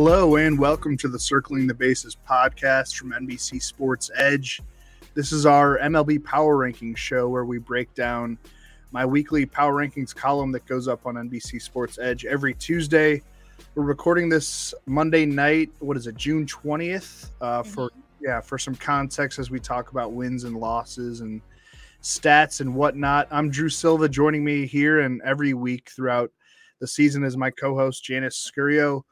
Hello and welcome to the Circling the Bases podcast from NBC Sports Edge. This is our MLB Power Rankings show where we break down my weekly Power Rankings column that goes up on NBC Sports Edge every Tuesday. We're recording this Monday night. What is it, June twentieth? Uh, for yeah, for some context as we talk about wins and losses and stats and whatnot. I'm Drew Silva. Joining me here and every week throughout the season is my co-host Janice Scurio.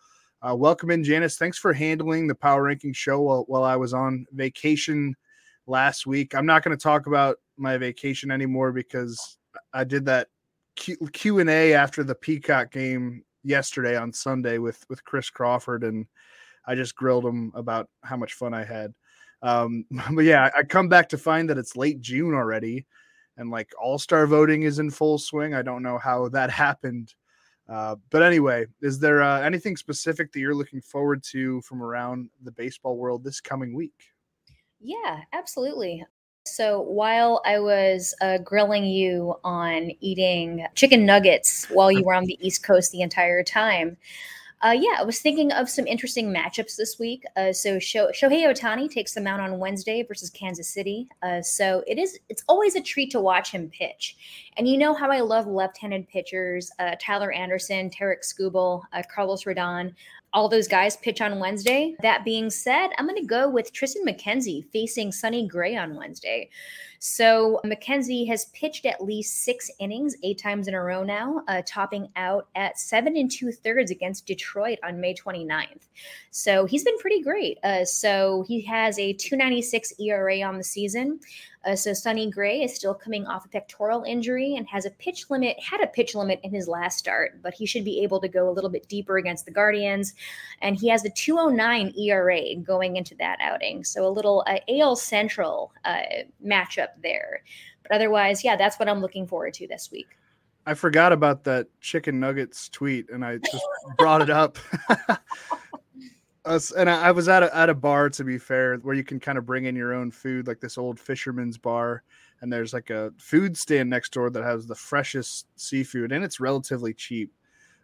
Uh, welcome in, Janice. Thanks for handling the power ranking show while, while I was on vacation last week. I'm not going to talk about my vacation anymore because I did that Q and A after the Peacock game yesterday on Sunday with with Chris Crawford, and I just grilled him about how much fun I had. Um, but yeah, I come back to find that it's late June already, and like All Star voting is in full swing. I don't know how that happened uh, but anyway, is there uh, anything specific that you're looking forward to from around the baseball world this coming week? Yeah, absolutely. So while I was uh, grilling you on eating chicken nuggets while you were on the East Coast the entire time, uh, yeah, I was thinking of some interesting matchups this week. Uh, so Sho- Shohei Ohtani takes them out on Wednesday versus Kansas City. Uh, so it is it's always a treat to watch him pitch. And you know how I love left-handed pitchers: uh, Tyler Anderson, Tarik Skubal, uh, Carlos Rodon all those guys pitch on Wednesday. That being said, I'm going to go with Triston McKenzie facing Sonny Gray on Wednesday. So McKenzie has pitched at least six innings, eight times in a row now, uh, topping out at seven and two thirds against Detroit on May 29th. So he's been pretty great. Uh, so he has a 296 ERA on the season. Uh, so Sonny Gray is still coming off a pectoral injury and has a pitch limit, had a pitch limit in his last start, but he should be able to go a little bit deeper against the Guardians. And he has a 209 ERA going into that outing. So a little uh, AL Central uh, matchup there. But otherwise, yeah, that's what I'm looking forward to this week. I forgot about that chicken nuggets tweet and I just brought it up. us and I, I was at a, at a bar to be fair where you can kind of bring in your own food like this old fisherman's bar and there's like a food stand next door that has the freshest seafood and it's relatively cheap.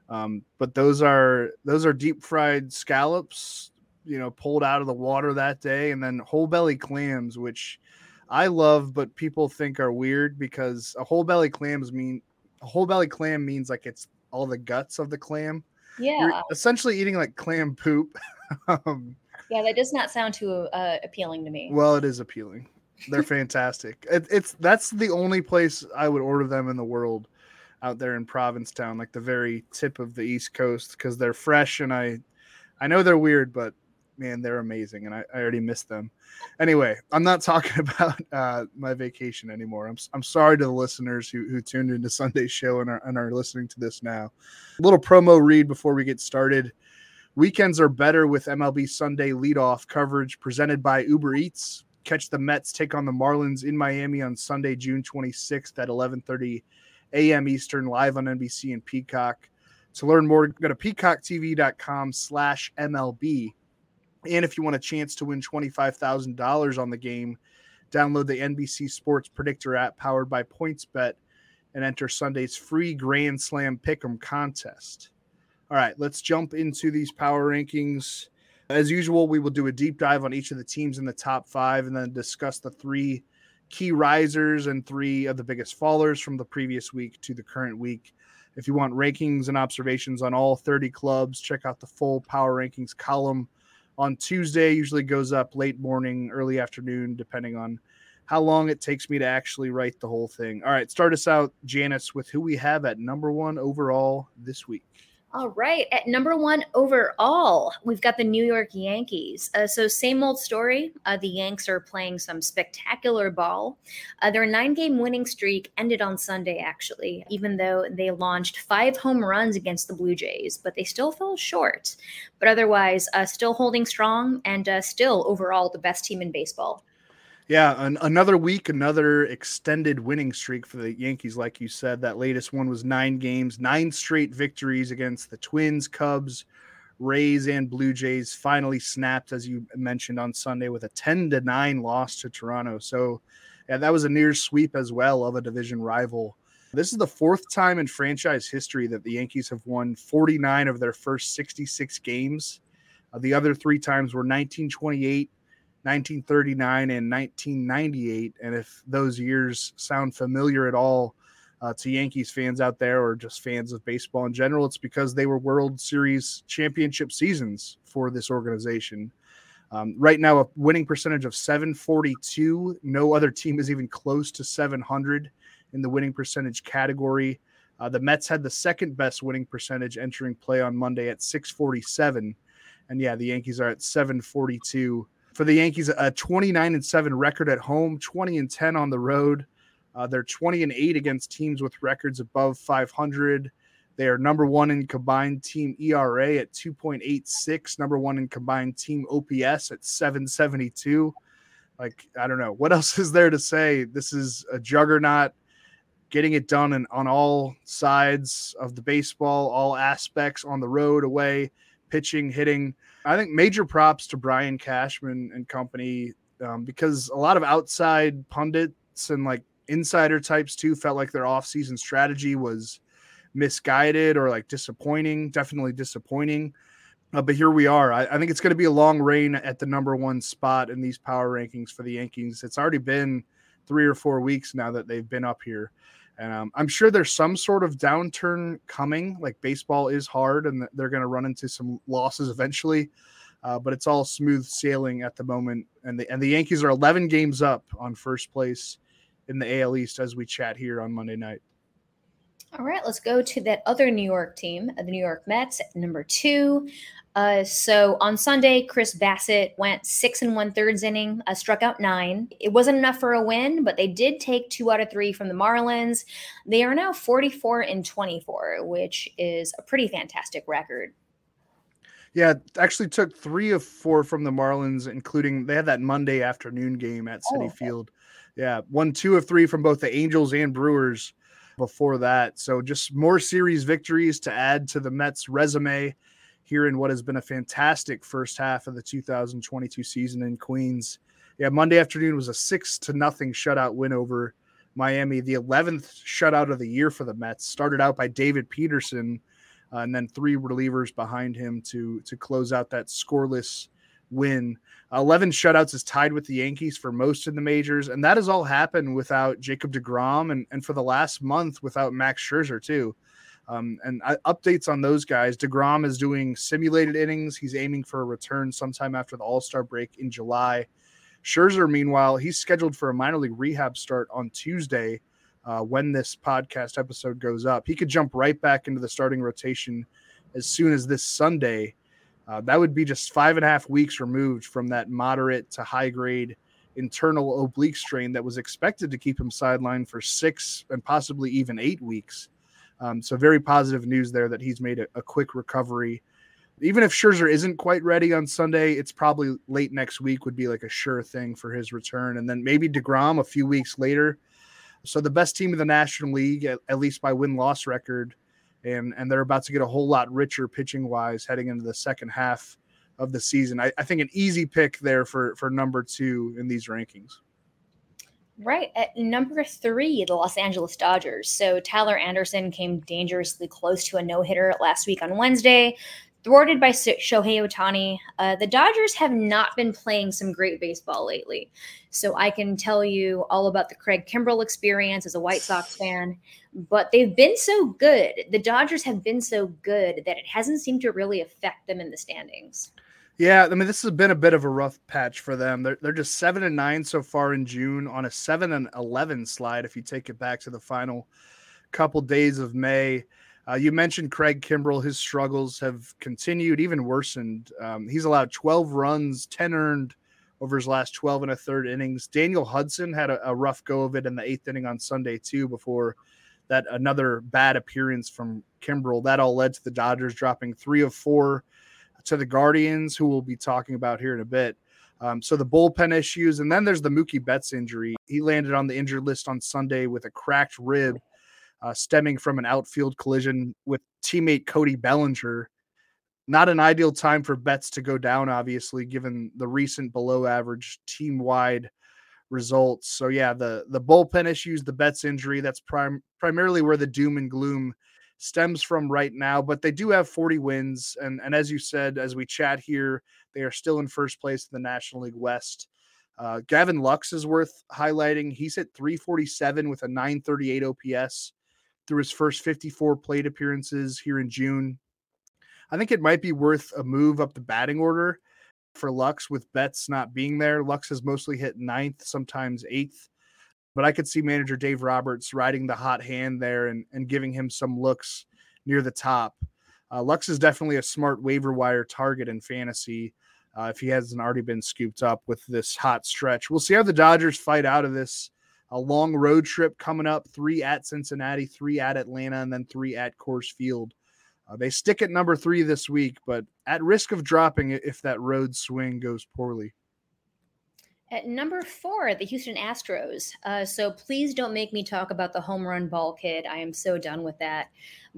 Um, but those are those are deep fried scallops you know pulled out of the water that day and then whole belly clams which i love but people think are weird because a whole belly clams mean a whole belly clam means like it's all the guts of the clam. Yeah. You're essentially eating like clam poop um, yeah, that does not sound too uh, appealing to me. Well, it is appealing. They're fantastic. It, it's that's the only place I would order them in the world, out there in Provincetown, like the very tip of the East Coast, because they're fresh and I, I know they're weird, but man, they're amazing, and I, I already missed them. Anyway, I'm not talking about uh, my vacation anymore. I'm I'm sorry to the listeners who who tuned into Sunday's show and are and are listening to this now. A little promo read before we get started. Weekends are better with MLB Sunday leadoff coverage presented by Uber Eats. Catch the Mets take on the Marlins in Miami on Sunday, June 26th at 11:30 a.m. Eastern, live on NBC and Peacock. To learn more, go to peacocktv.com/mlb. And if you want a chance to win $25,000 on the game, download the NBC Sports Predictor app powered by PointsBet and enter Sunday's free Grand Slam Pick'em contest. All right, let's jump into these power rankings. As usual, we will do a deep dive on each of the teams in the top five and then discuss the three key risers and three of the biggest fallers from the previous week to the current week. If you want rankings and observations on all 30 clubs, check out the full power rankings column on Tuesday. Usually goes up late morning, early afternoon, depending on how long it takes me to actually write the whole thing. All right, start us out, Janice, with who we have at number one overall this week. All right. At number one overall, we've got the New York Yankees. Uh, so, same old story. Uh, the Yanks are playing some spectacular ball. Uh, their nine game winning streak ended on Sunday, actually, even though they launched five home runs against the Blue Jays, but they still fell short. But otherwise, uh, still holding strong and uh, still overall the best team in baseball. Yeah, an, another week, another extended winning streak for the Yankees. Like you said, that latest one was nine games, nine straight victories against the Twins, Cubs, Rays, and Blue Jays. Finally snapped, as you mentioned on Sunday, with a ten to nine loss to Toronto. So, yeah, that was a near sweep as well of a division rival. This is the fourth time in franchise history that the Yankees have won 49 of their first 66 games. Uh, the other three times were 1928. 1939 and 1998. And if those years sound familiar at all uh, to Yankees fans out there or just fans of baseball in general, it's because they were World Series championship seasons for this organization. Um, right now, a winning percentage of 742. No other team is even close to 700 in the winning percentage category. Uh, the Mets had the second best winning percentage entering play on Monday at 647. And yeah, the Yankees are at 742 for the Yankees, a 29 and 7 record at home, 20 and 10 on the road. Uh, they're 20 and 8 against teams with records above 500. They are number one in combined team ERA at 2.86, number one in combined team OPS at 772. Like, I don't know. What else is there to say? This is a juggernaut getting it done in, on all sides of the baseball, all aspects on the road, away, pitching, hitting. I think major props to Brian Cashman and company um, because a lot of outside pundits and like insider types too felt like their offseason strategy was misguided or like disappointing, definitely disappointing. Uh, but here we are. I, I think it's going to be a long reign at the number one spot in these power rankings for the Yankees. It's already been three or four weeks now that they've been up here. And um, I'm sure there's some sort of downturn coming. Like baseball is hard, and they're going to run into some losses eventually. Uh, but it's all smooth sailing at the moment, and the and the Yankees are 11 games up on first place in the AL East as we chat here on Monday night. All right, let's go to that other New York team, the New York Mets, number two. Uh, so on Sunday, Chris Bassitt went six and one thirds inning, uh, struck out nine. It wasn't enough for a win, but they did take two out of three from the Marlins. They are now 44 and 24, which is a pretty fantastic record. Yeah, actually took three of four from the Marlins, including they had that Monday afternoon game at Citi oh, okay. Field. Yeah, won two of three from both the Angels and Brewers before that. So just more series victories to add to the Mets resume here in what has been a fantastic first half of the 2022 season in Queens. Yeah, Monday afternoon was a six to nothing shutout win over Miami, the 11th shutout of the year for the Mets. Started out by David Peterson, uh, and then three relievers behind him to to close out that scoreless win. 11 shutouts is tied with the Yankees for most in the majors, and that has all happened without Jacob DeGrom and, and for the last month without Max Scherzer, too. Um, and I, updates on those guys. DeGrom is doing simulated innings. He's aiming for a return sometime after the All Star break in July. Scherzer, meanwhile, he's scheduled for a minor league rehab start on Tuesday uh, when this podcast episode goes up. He could jump right back into the starting rotation as soon as this Sunday. Uh, that would be just five and a half weeks removed from that moderate to high grade internal oblique strain that was expected to keep him sidelined for six and possibly even eight weeks. Um, so very positive news there that he's made a, a, quick recovery. Even if Scherzer isn't quite ready on Sunday, it's probably late next week would be like a sure thing for his return, and then maybe Degrom a few weeks later. So the best team in the National League, at, at least by win loss record, and and they're about to get a whole lot richer pitching wise heading into the second half of the season. I, I think an easy pick there for for number two in these rankings. Right. At number three, the Los Angeles Dodgers. So Tyler Anderson came dangerously close to a no hitter last week on Wednesday, thwarted by Shohei Ohtani. Uh, the Dodgers have not been playing some great baseball lately. So I can tell you all about the Craig Kimbrel experience as a White Sox fan, but they've been so good. The Dodgers have been so good that it hasn't seemed to really affect them in the standings. Yeah, I mean this has been a bit of a rough patch for them. They're they're just seven and nine so far in June on a seven and eleven slide. If you take it back to the final couple days of May, Uh, you mentioned Craig Kimbrel. His struggles have continued, even worsened. Um, he's allowed 12 runs, 10 earned over his last 12 and a third innings. Daniel Hudson had a, a rough go of it in the eighth inning on Sunday, too, before that another bad appearance from Kimbrel. That all led to the Dodgers dropping three of four to the Guardians, who we'll be talking about here in a bit. Um, so the bullpen issues, and then there's the Mookie Betts injury. He landed on the injured list on Sunday with a cracked rib uh, stemming from an outfield collision with teammate Cody Bellinger. Not an ideal time for Betts to go down, obviously, given the recent below average team wide results. So yeah, the the bullpen issues, the Betts injury, that's prim- primarily where the doom and gloom stems from right now. But they do have 40 wins, and and as you said, as we chat here, they are still in first place in the National League West. Uh, Gavin Lux is worth highlighting. He's hit 347 with a 938 OPS through his first 54 plate appearances here in June. I think it might be worth a move up the batting order for Lux with Betts not being there. Lux has mostly hit ninth, sometimes eighth, but I could see manager Dave Roberts riding the hot hand there and, and giving him some looks near the top. Uh, Lux is definitely a smart waiver wire target in fantasy uh, if he hasn't already been scooped up with this hot stretch. We'll see how the Dodgers fight out of this a long road trip coming up three at Cincinnati, three at Atlanta, and then three at Coors Field. Uh, they stick at number three this week, but at risk of dropping it if that road swing goes poorly. At number four, the Houston Astros. Uh, so please don't make me talk about the home run ball kid. I am so done with that.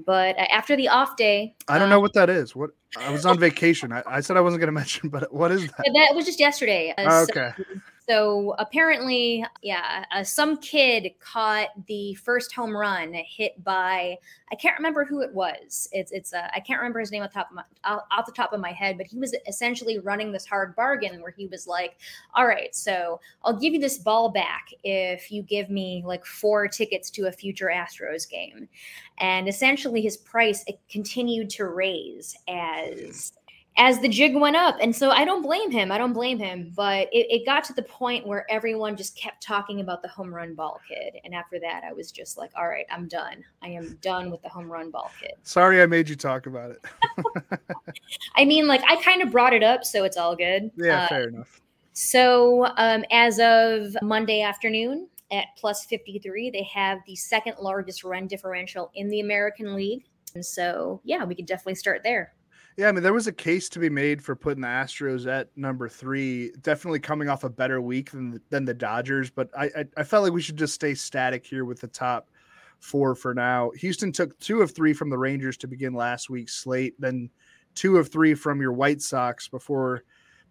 But uh, after the off day, I don't um, know what that is. What I was on vacation. I, I said I wasn't going to mention, but what is that? That was just yesterday. Uh, okay. So so apparently, yeah, uh, some kid caught the first home run hit by I can't remember who it was. It's it's uh, I can't remember his name off the top of my off the top of my head, but he was essentially running this hard bargain where he was like, "All right, so I'll give you this ball back if you give me like four tickets to a future Astros game," and essentially his price it continued to raise as as the jig went up. And so I don't blame him. I don't blame him. But it, it, got to the point where everyone just kept talking about the home run ball kid. And after that, I was just like, all right, I'm done. I am done with the home run ball kid. Sorry I made you talk about it. I mean, like, I kind of brought it up, so it's all good. Yeah, uh, fair enough. So um, as of Monday afternoon, at plus 53, they have the second largest run differential in the American League. And so, yeah, we could definitely start there. Yeah, I mean, there was a case to be made for putting the Astros at number three. Definitely coming off a better week than the, than the Dodgers, but I, I, I felt like we should just stay static here with the top four for now. Houston took two of three from the Rangers to begin last week's slate, then two of three from your White Sox before.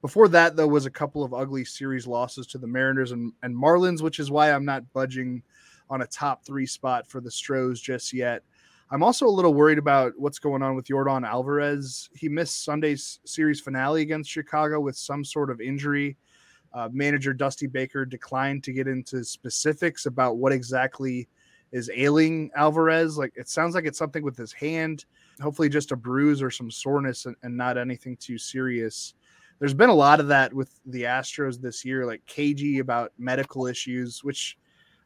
Before that, though, was a couple of ugly series losses to the Mariners and, and Marlins, which is why I'm not budging on a top three spot for the Stros just yet. I'm also a little worried about what's going on with Yordan Alvarez. He missed Sunday's series finale against Chicago with some sort of injury. Uh, manager Dusty Baker declined to get into specifics about what exactly is ailing Alvarez. Like it sounds like it's something with his hand, hopefully just a bruise or some soreness and, and not anything too serious. There's been a lot of that with the Astros this year, like cagey about medical issues, which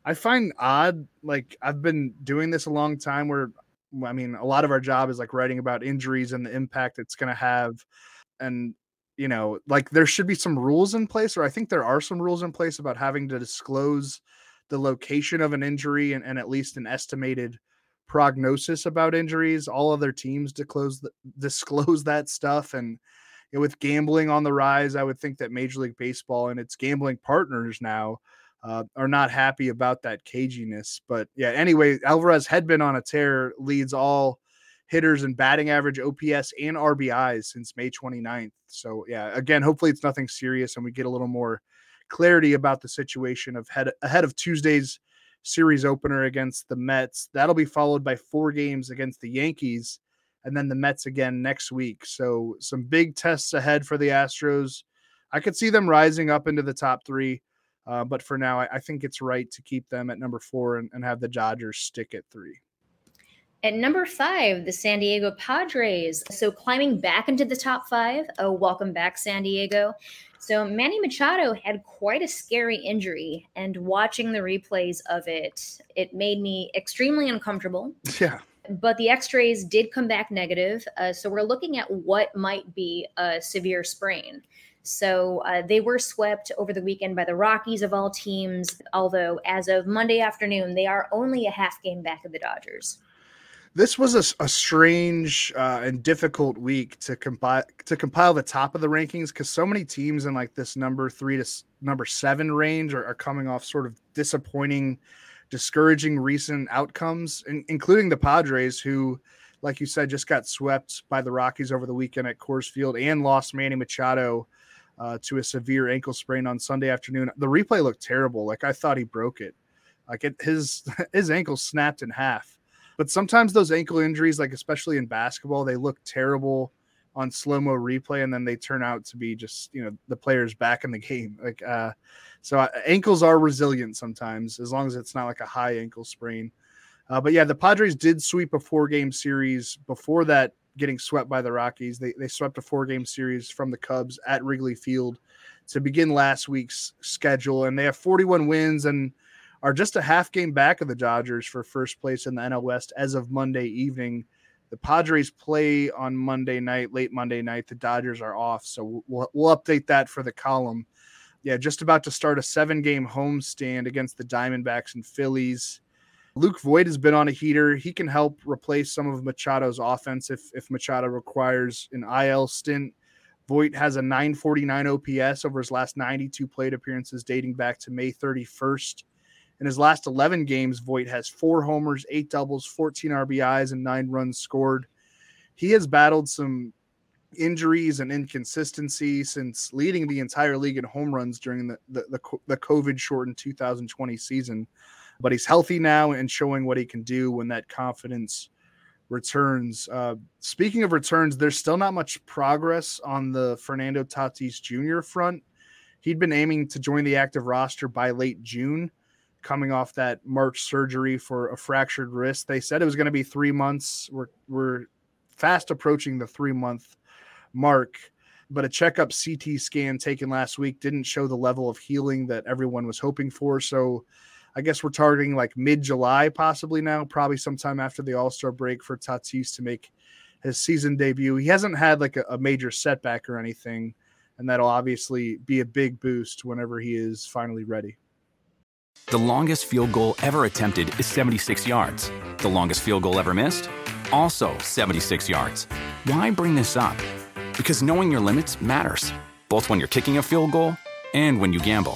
I find odd. Like I've been doing this a long time where I mean, a lot of our job is like writing about injuries and the impact it's going to have. And, you know, like there should be some rules in place, or I think there are some rules in place about having to disclose the location of an injury and, and at least an estimated prognosis about injuries. All other teams disclose, disclose that stuff. And you know, with gambling on the rise, I would think that Major League Baseball and its gambling partners now uh, are not happy about that caginess. But yeah, anyway, Alvarez had been on a tear, leads all hitters and batting average, OPS, and RBIs since May 29th. So yeah, again, hopefully it's nothing serious and we get a little more clarity about the situation of head ahead of Tuesday's series opener against the Mets. That'll be followed by four games against the Yankees and then the Mets again next week. So some big tests ahead for the Astros. I could see them rising up into the top three. Uh, but for now, I, I, think it's right to keep them at number four and, and have the Dodgers stick at three. At number five, the San Diego Padres. So climbing back into the top five. Oh, welcome back, San Diego. So Manny Machado had quite a scary injury, and watching the replays of it, it made me extremely uncomfortable. Yeah. but the x-rays did come back negative uh, so we're looking at what might be a severe sprain so uh, they were swept over the weekend by the rockies of all teams although as of monday afternoon they are only a half game back of the dodgers. This was a, a strange uh, and difficult week to compile to compile the top of the rankings because so many teams in like this number three to number seven range are, are coming off sort of disappointing discouraging recent outcomes, in, including the Padres, who, like you said, just got swept by the Rockies over the weekend at Coors Field and lost Manny Machado uh, to a severe ankle sprain on Sunday afternoon. The replay looked terrible. Like I thought he broke it. Like it, his his ankle snapped in half. But sometimes those ankle injuries, like especially in basketball, they look terrible on slow mo replay, and then they turn out to be just you know the players back in the game. Like uh, so, uh, ankles are resilient sometimes as long as it's not like a high ankle sprain. Uh, but yeah, the Padres did sweep a four game series before that getting swept by the Rockies. They they swept a four game series from the Cubs at Wrigley Field to begin last week's schedule, and they have 41 wins and are just a half game back of the Dodgers for first place in the NL West as of Monday evening. The Padres play on Monday night, late Monday night. The Dodgers are off, so we'll, we'll update that for the column. Yeah, just about to start a seven game homestand against the Diamondbacks and Phillies. Luke Voit has been on a heater. He can help replace some of Machado's offense if, if Machado requires an IL stint. Voit has a 949 OPS over his last 92 plate appearances dating back to May 31st. In his last 11 games, Voit has four homers, eight doubles, 14 RBIs, and nine runs scored. He has battled some injuries and inconsistency since leading the entire league in home runs during the, the, the, the COVID shortened 2020 season. But he's healthy now and showing what he can do when that confidence returns. Uh, speaking of returns, there's still not much progress on the Fernando Tatis Jr. front. He'd been aiming to join the active roster by late June coming off that March surgery for a fractured wrist. They said it was going to be three months. We're we're fast approaching the three month mark, but a checkup CT scan taken last week didn't show the level of healing that everyone was hoping for. So I guess we're targeting like mid July, possibly now, probably sometime after the All Star break for Tatis to make his season debut. He hasn't had like a, a major setback or anything, and that'll obviously be a big boost whenever he is finally ready. The longest field goal ever attempted is 76 yards. The longest field goal ever missed? Also 76 yards. Why bring this up? Because knowing your limits matters, both when you're kicking a field goal and when you gamble.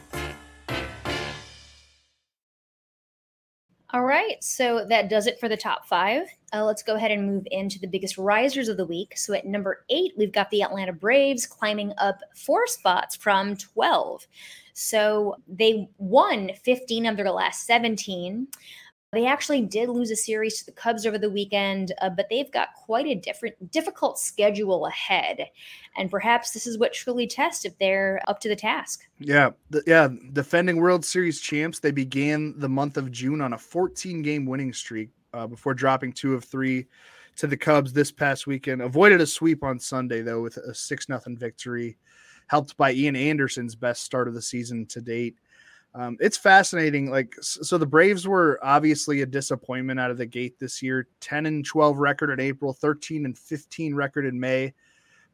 All right, so that does it for the top five. Uh, let's go ahead and move into the biggest risers of the week. So at number eight, we've got the Atlanta Braves climbing up four spots from 12. So they won 15 of their last 17. They actually did lose a series to the Cubs over the weekend, uh, but they've got quite a different, difficult schedule ahead, and perhaps this is what truly tests if they're up to the task. Yeah, the, yeah. Defending World Series champs, they began the month of June on a 14-game winning streak uh, before dropping two of three to the Cubs this past weekend. Avoided a sweep on Sunday though with a six nothing victory, helped by Ian Anderson's best start of the season to date. Um, it's fascinating. Like, so the Braves were obviously a disappointment out of the gate this year 10 and 12 record in April, 13 and 15 record in May,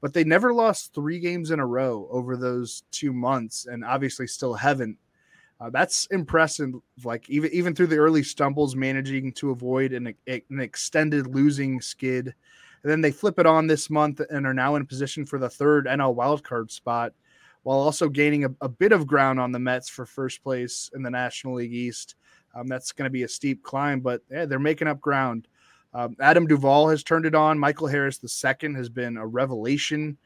but they never lost three games in a row over those two months and obviously still haven't. Uh, that's impressive. Like, even, even through the early stumbles, managing to avoid an, an extended losing skid. And then they flip it on this month and are now in position for the third NL wildcard spot while also gaining a, a, bit of ground on the Mets for first place in the National League East. Um, that's going to be a steep climb, but yeah, they're making up ground. Um, Adam Duvall has turned it on. Michael Harris II has been a revelation.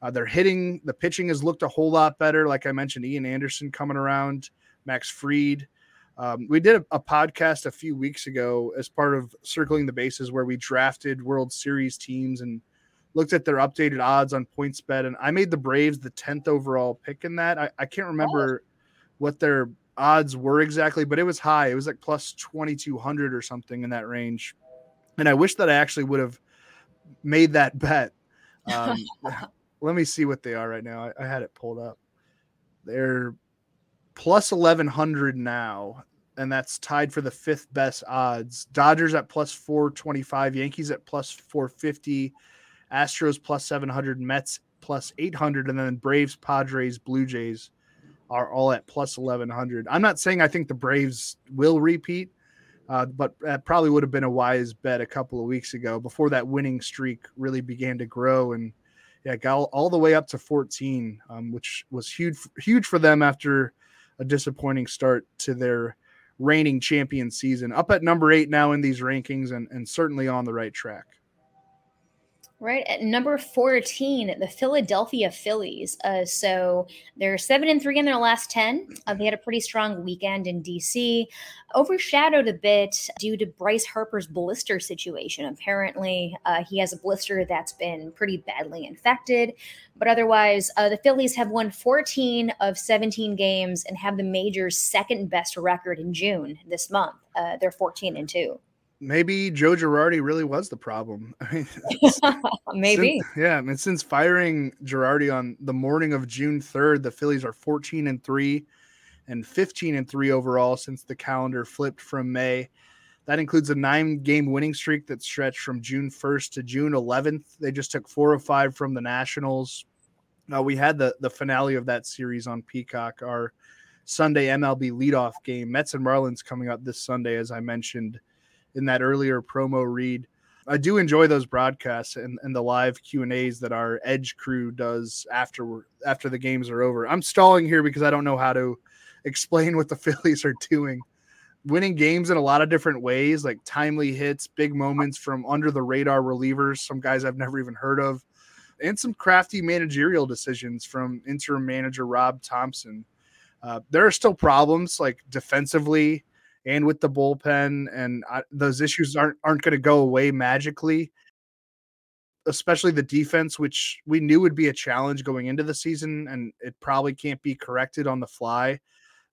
Uh, they're hitting, the pitching has looked a whole lot better. Like I mentioned, Ian Anderson coming around, Max Fried. Um, we did a, a, podcast a few weeks ago as part of Circling the Bases where we drafted World Series teams and looked at their updated odds on PointsBet, and I made the Braves the 10th overall pick in that. I, I can't remember oh. what their odds were exactly, but it was high. It was like plus 2200 or something in that range. And I wish that I actually would have made that bet. Um, let me see what they are right now. I, I had it pulled up. They're plus 1100 now and that's tied for the fifth best odds. Dodgers at plus 425, Yankees at plus 450, Astros plus 700, Mets plus 800, and then Braves, Padres, Blue Jays are all at plus 1100. I'm not saying I think the Braves will repeat, uh, but that probably would have been a wise bet a couple of weeks ago before that winning streak really began to grow and yeah, got all, all the way up to 14, um, which was huge, huge for them after a disappointing start to their reigning champion season. Up at number eight now in these rankings and, and certainly on the right track. Right at number 14, the Philadelphia Phillies. Uh, so they're seven and three in their last 10. Uh, they had a pretty strong weekend in DC, overshadowed a bit due to Bryce Harper's blister situation. Apparently, uh, he has a blister that's been pretty badly infected. But otherwise, uh, the Phillies have won 14 of 17 games and have the major's second best record in June this month. Uh, they're 14 and 2 maybe Joe Girardi really was the problem. maybe. Since, yeah, I mean, since firing Girardi on the morning of June 3rd, the Phillies are 14 and 3 and 15 and 3 overall since the calendar flipped from May. That includes a nine game winning streak that stretched from June 1st to June 11th. They just took four of five from the Nationals. Now, we had the, the finale of that series on Peacock, our Sunday MLB leadoff game. Mets and Marlins coming up this Sunday, as I mentioned in that earlier promo read. I do enjoy those broadcasts and, and the live Q and A's that our Edge crew does after after the games are over. I'm stalling here because I don't know how to explain what the Phillies are doing. Winning games in a lot of different ways, like timely hits, big moments from under the radar relievers, some guys I've never even heard of, and some crafty managerial decisions from interim manager Rob Thomson. Uh, there are still problems like defensively and with the bullpen, and I, those issues aren't aren't going to go away magically. Especially the defense, which we knew would be a challenge going into the season, and it probably can't be corrected on the fly.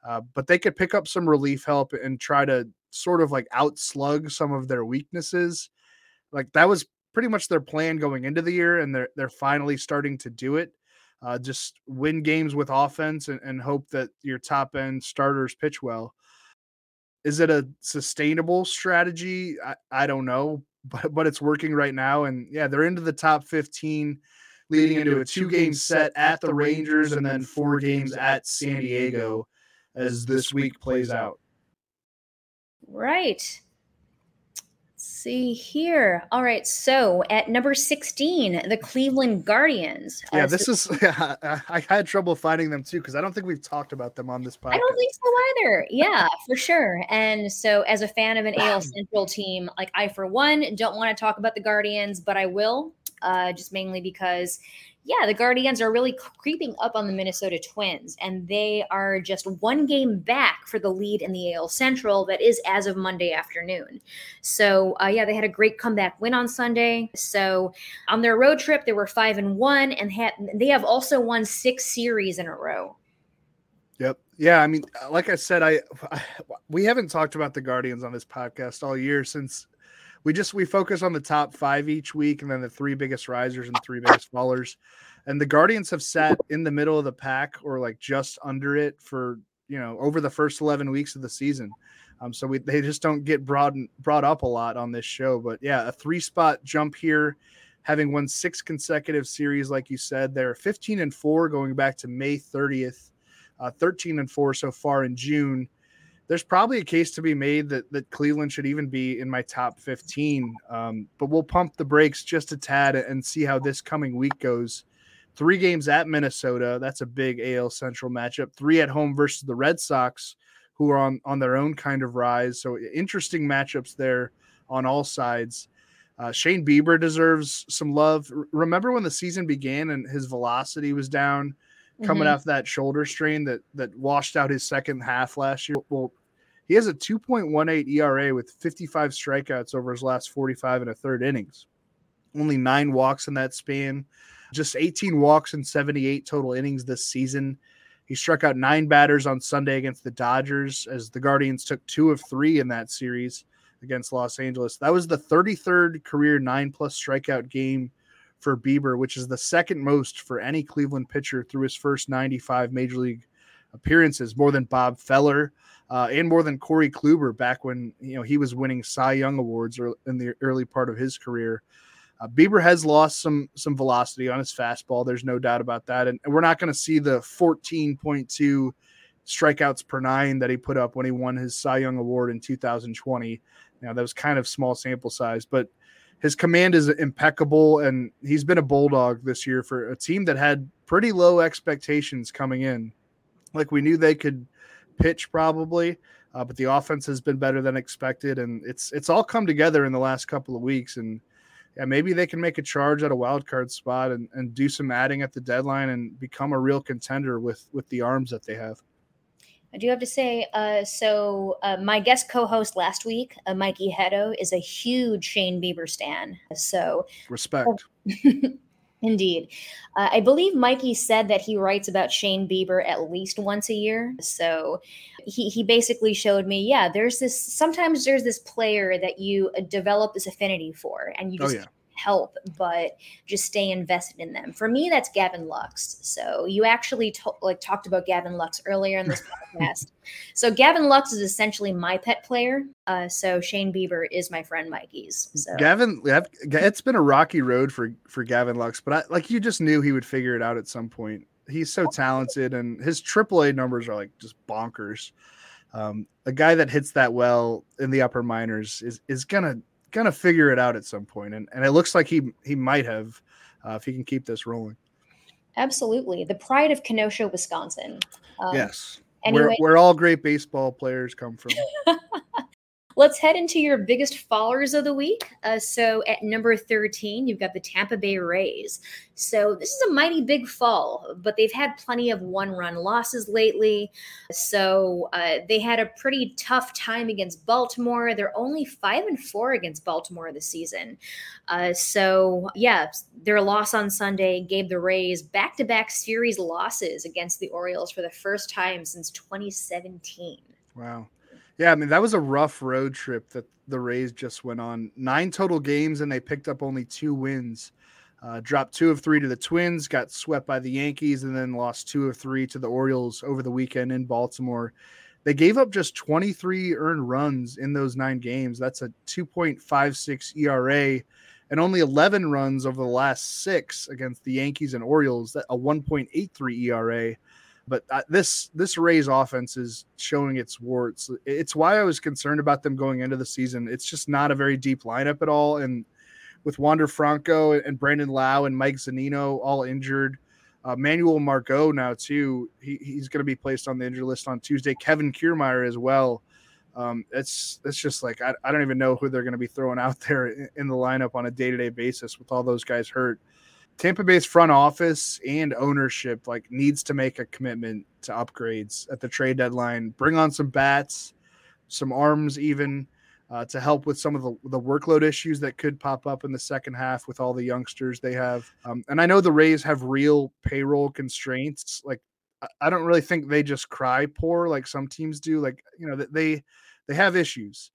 Uh, but they could pick up some relief help and try to sort of like outslug some of their weaknesses. Like that was pretty much their plan going into the year, and they're they're finally starting to do it. Uh, just win games with offense and, and hope that your top end starters pitch well. Is it a sustainable strategy? I, I don't know, but but it's working right now. And yeah, they're into the top 15, leading into a two game set at the Rangers and then four games at San Diego as this week plays out. Right see here. All right. So at number 16, the Cleveland Guardians. Yeah, uh, this so- is, yeah, I had trouble finding them too because I don't think we've talked about them on this podcast. I don't think so either. Yeah, for sure. And so as a fan of an AL Central team, like I, for one, don't want to talk about the Guardians, but I will, uh, just mainly because yeah, the Guardians are really creeping up on the Minnesota Twins, and they are just one game back for the lead in the AL Central. That is as of Monday afternoon. So, uh, yeah, they had a great comeback win on Sunday. So, on their road trip, they were five and one, and they have also won six series in a row. Yep. Yeah. I mean, like I said, I, I we haven't talked about the Guardians on this podcast all year since we just we focus on the top five each week and then the three biggest risers and three biggest fallers. And the guardians have sat in the middle of the pack or like just under it for you know over the first 11 weeks of the season. Um, so we, they just don't get brought brought up a lot on this show. But yeah a three spot jump here having won six consecutive series like you said they're 15 and 4 going back to may 30th uh, 13 and 4 so far in june there's probably a case to be made that that Cleveland should even be in my top 15. Um, but we'll pump the brakes just a tad and see how this coming week goes. Three games at Minnesota. That's a big AL Central matchup. Three at home versus the Red Sox, who are on on their own kind of rise. So interesting matchups there on all sides. Uh, Shane Bieber deserves some love. remember when the season began and his velocity was down? Coming mm-hmm. off that shoulder strain that that washed out his second half last year. Well, he has a 2.18 ERA with 55 strikeouts over his last 45 and a third innings. Only nine walks in that span, just 18 walks and 78 total innings this season. He struck out nine batters on Sunday against the Dodgers as the Guardians took two of three in that series against Los Angeles. That was the 33rd career nine plus strikeout game for Bieber, which is the second most for any Cleveland pitcher through his first 95 major league appearances, more than Bob Feller uh, and more than Corey Kluber back when you know he was winning Cy Young awards in the early part of his career. Uh, Bieber has lost some some velocity on his fastball. There's no doubt about that, and, and we're not going to see the 14.2 strikeouts per nine that he put up when he won his Cy Young award in 2020. Now that was kind of small sample size, but his command is impeccable, and he's been a bulldog this year for a team that had pretty low expectations coming in. Like we knew they could pitch probably, uh, but the offense has been better than expected, and it's it's all come together in the last couple of weeks. And yeah, maybe they can make a charge at a wild card spot and, and do some adding at the deadline and become a real contender with with the arms that they have. I do have to say, uh, so uh, my guest co-host last week, uh, Mikey Hedo, is a huge Shane Bieber stan. So respect. Indeed. Uh, I believe Mikey said that he writes about Shane Bieber at least once a year. So he, he basically showed me, yeah, there's this, sometimes there's this player that you uh, develop this affinity for and you oh, just oh, yeah help but just stay invested in them. For me, that's Gavin Lux. So you actually to- like talked about Gavin Lux earlier in this podcast. so Gavin Lux is essentially my pet player. Uh, so Shane Bieber is my friend Mikey's. So Gavin, it's been a rocky road for for Gavin Lux, but I, like you just knew he would figure it out at some point. He's so talented, and his AAA numbers are like just bonkers. Um, a guy that hits that well in the upper minors is is gonna gonna figure it out at some point, and and it looks like he he might have uh, if he can keep this rolling. Absolutely, the pride of Kenosha, Wisconsin. Um, yes, anyway. where where all great baseball players come from. Let's head into your biggest followers of the week. Uh, so at number 13, you've got the Tampa Bay Rays. So this is a mighty big fall, but they've had plenty of one run losses lately. So uh, they had a pretty tough time against Baltimore. They're only five and four against Baltimore this season. Uh, so yeah, their loss on Sunday gave the Rays back to back series losses against the Orioles for the first time since 2017. Wow. Yeah, I mean that was a rough road trip that the Rays just went on. Nine total games, and they picked up only two wins. Uh, dropped two of three to the Twins, got swept by the Yankees, and then lost two of three to the Orioles over the weekend in Baltimore. They gave up just 23 earned runs in those nine games. That's a 2.56 ERA and only 11 runs over the last six against the Yankees and Orioles, a 1.83 ERA. But uh, this this Rays offense is showing its warts. It's why I was concerned about them going into the season. It's just not a very deep lineup at all, and with Wander Franco and Brandon Lowe and Mike Zunino all injured, uh, Manuel Margot now too. He, he's going to be placed on the injured list on Tuesday. Kevin Kiermaier as well. Um, it's it's just like I, I don't even know who they're going to be throwing out there in, in the lineup on a day to day basis with all those guys hurt. Tampa Bay's front office and ownership like needs to make a commitment to upgrades at the trade deadline. Bring on some bats, some arms, even uh, to help with some of the, the workload issues that could pop up in the second half with all the youngsters they have. Um, and I know the Rays have real payroll constraints. Like I don't really think they just cry poor like some teams do. Like you know they they have issues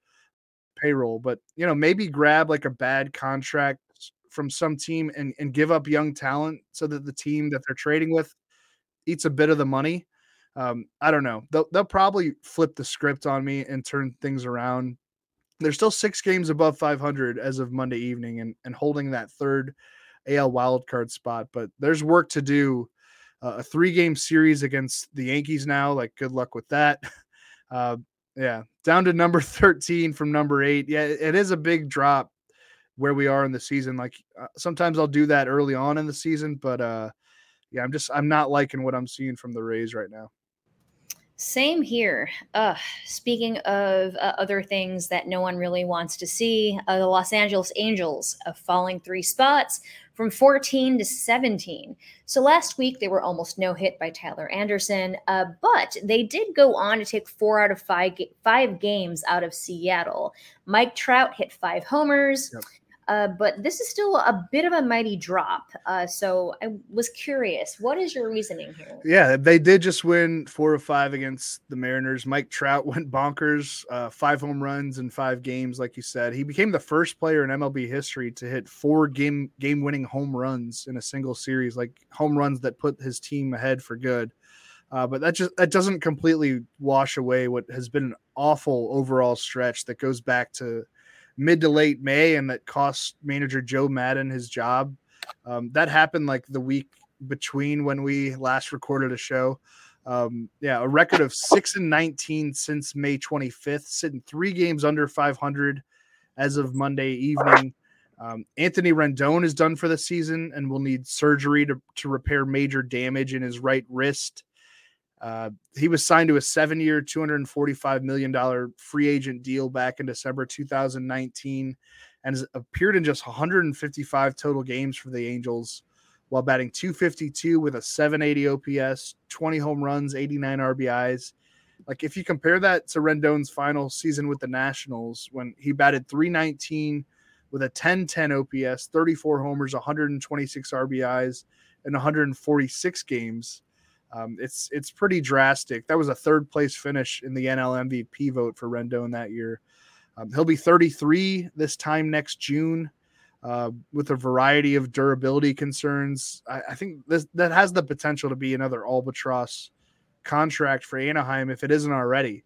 payroll, but you know maybe grab like a bad contract from some team and, and give up young talent so that the team that they're trading with eats a bit of the money. Um, I don't know. They'll, they'll probably flip the script on me and turn things around. They're still six games above 500 as of Monday evening and, and holding that third AL wildcard spot. But there's work to do. Uh, a three game series against the Yankees now. Like, good luck with that. Uh, yeah, down to number 13 from number eight. Yeah, it is a big drop where we are in the season. Like uh, sometimes I'll do that early on in the season, but uh, yeah, I'm just I'm not liking what I'm seeing from the Rays right now. Same here. Uh, speaking of uh, other things that no one really wants to see, uh, the Los Angeles Angels uh, falling three spots from 14 to 17. So last week they were almost no hit by Tyler Anderson, uh, but they did go on to take four out of five, five games out of Seattle. Mike Trout hit five homers. Yep. Uh, but this is still a bit of a mighty drop. Uh, so I was curious, what is your reasoning here? Yeah, they did just win four of five against the Mariners. Mike Trout went bonkers, uh, five home runs in five games, like you said. He became the first player in MLB history to hit four game game winning home runs in a single series, like home runs that put his team ahead for good. Uh, but that just that doesn't completely wash away what has been an awful overall stretch that goes back to mid to late May and that cost manager Joe Maddon his job. Um, that happened like the week between when we last recorded a show. Um, yeah, a record of six and 19 since May 25th, sitting three games under 500 as of Monday evening. Um, Anthony Rendon is done for the season and will need surgery to, to repair major damage in his right wrist. Uh, he was signed to a seven year, $245 million free agent deal back in December 2019 and has appeared in just 155 total games for the Angels while batting 252 with a 780 OPS, 20 home runs, 89 RBIs. Like if you compare that to Rendon's final season with the Nationals when he batted 319 with a 1010 OPS, 34 homers, 126 RBIs, and 146 games um, it's it's pretty drastic. That was a third place finish in the NL MVP vote for Rendon that year. Um, he'll be 33 this time next June, uh, with a variety of durability concerns. I, I, think this that has the potential to be another albatross contract for Anaheim if it isn't already.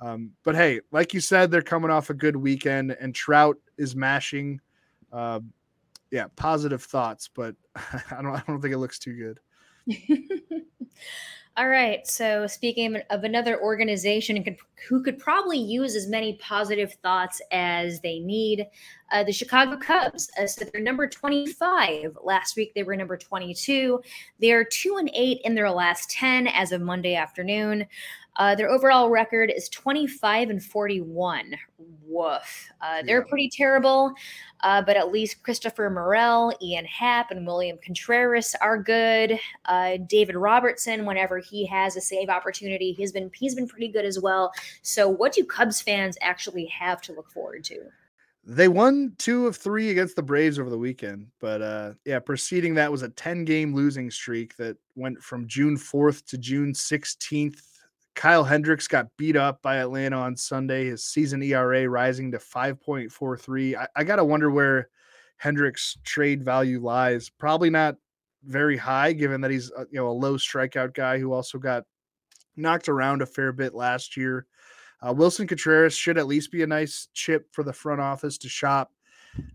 Um, but hey, like you said, they're coming off a good weekend, and Trout is mashing. Uh, yeah, positive thoughts, but I don't I don't think it looks too good. All right. So, speaking of another organization who could probably use as many positive thoughts as they need, uh, the Chicago Cubs. Uh, they're number 25. Last week they were number 22. They are two and eight in their last 10 as of Monday afternoon. Uh, their overall record is 25 and 41. Woof. Uh, they're yeah. pretty terrible, uh, but at least Christopher Morel, Ian Happ, and William Contreras are good. Uh, David Robertson, whenever he has a save opportunity, he's been he's been pretty good as well. So, what do Cubs fans actually have to look forward to? They won two of three against the Braves over the weekend, but uh, yeah, preceding that was a 10 game losing streak that went from June 4th to June 16th Kyle Hendricks got beat up by Atlanta on Sunday. His season ERA rising to 5.43. I, I got to wonder where Hendricks' trade value lies. Probably not very high, given that he's you know a low strikeout guy who also got knocked around a fair bit last year. Uh, Willson Contreras should at least be a nice chip for the front office to shop.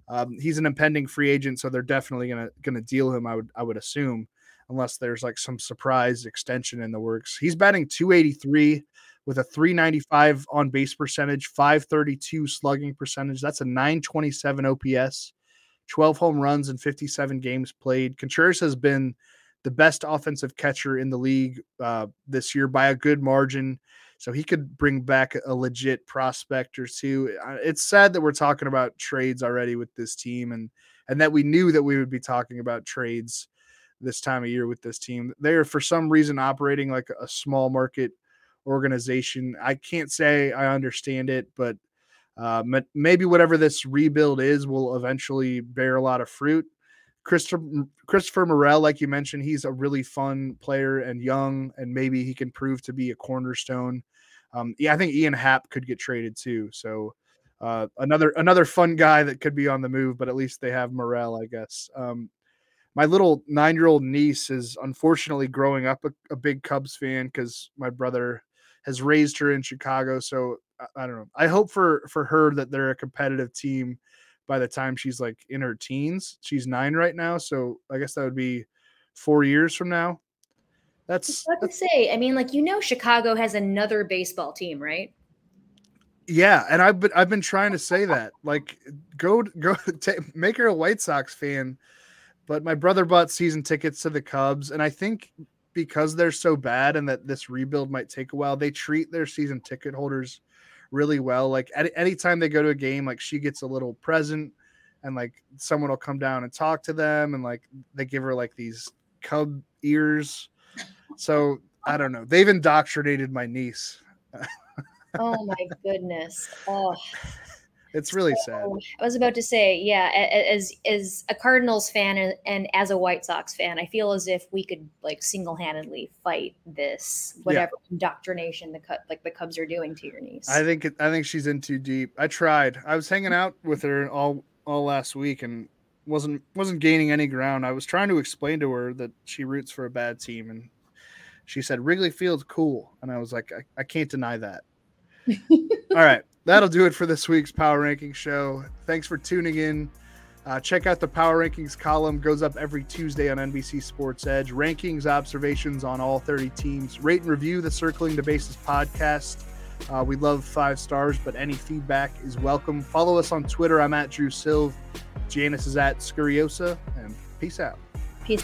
Um, he's an impending free agent, so they're definitely gonna gonna deal him. I would I would assume unless there's like some surprise extension in the works. He's batting 283 with a 395 on base percentage, 532 slugging percentage. That's a 927 OPS, 12 home runs in 57 games played. Contreras has been the best offensive catcher in the league uh, this year by a good margin. So he could bring back a legit prospect or two. It's sad that we're talking about trades already with this team and and that we knew that we would be talking about trades this time of year with this team. They are for some reason operating like a small market organization. I can't say I understand it, but uh, maybe whatever this rebuild is will eventually bear a lot of fruit. Christopher Christopher Morel, like you mentioned, he's a really fun player and young, and maybe he can prove to be a cornerstone. Um, yeah, I think Ian Happ could get traded too. So uh, another another fun guy that could be on the move, but at least they have Morel, I guess. Um, my little nine year old niece is unfortunately growing up a, a big Cubs fan because my brother has raised her in Chicago. So I, I, don't know. I hope for for her that they're a competitive team by the time she's like in her teens. She's nine right now, so I guess that would be four years from now. That's what to say. I mean, like you know, Chicago has another baseball team, right? Yeah, and I've been I've been trying to say that. Like, go go t- make her a White Sox fan but my brother bought season tickets to the Cubs, and I think because they're so bad and that this rebuild might take a while, they treat their season ticket holders really well. Like at any time they go to a game, like she gets a little present and like someone will come down and talk to them and like they give her like these cub ears. So I don't know. They've indoctrinated my niece. oh my goodness. Oh. It's really so, sad. I was about to say, yeah, as as a Cardinals fan and, and, as a White Sox fan, I feel as if we could like single handedly fight this whatever yeah. indoctrination the cut like the Cubs are doing to your niece. I think it, I think she's in too deep. I tried. I was hanging out with her all all last week and wasn't wasn't gaining any ground. I was trying to explain to her that she roots for a bad team, and she said Wrigley Field's cool, and I was like, I, I can't deny that. all right that'll do it for this week's Power Ranking show. Thanks for tuning in. Uh, check out the Power Rankings column, goes up every Tuesday on NBC Sports Edge. Rankings, observations on all 30 teams. Rate and review the Circling the Bases podcast. Uh, we love five stars, but any feedback is welcome. Follow us on Twitter. I'm at Drew Silv. Janice is at Scuriosa, and peace out. Peace.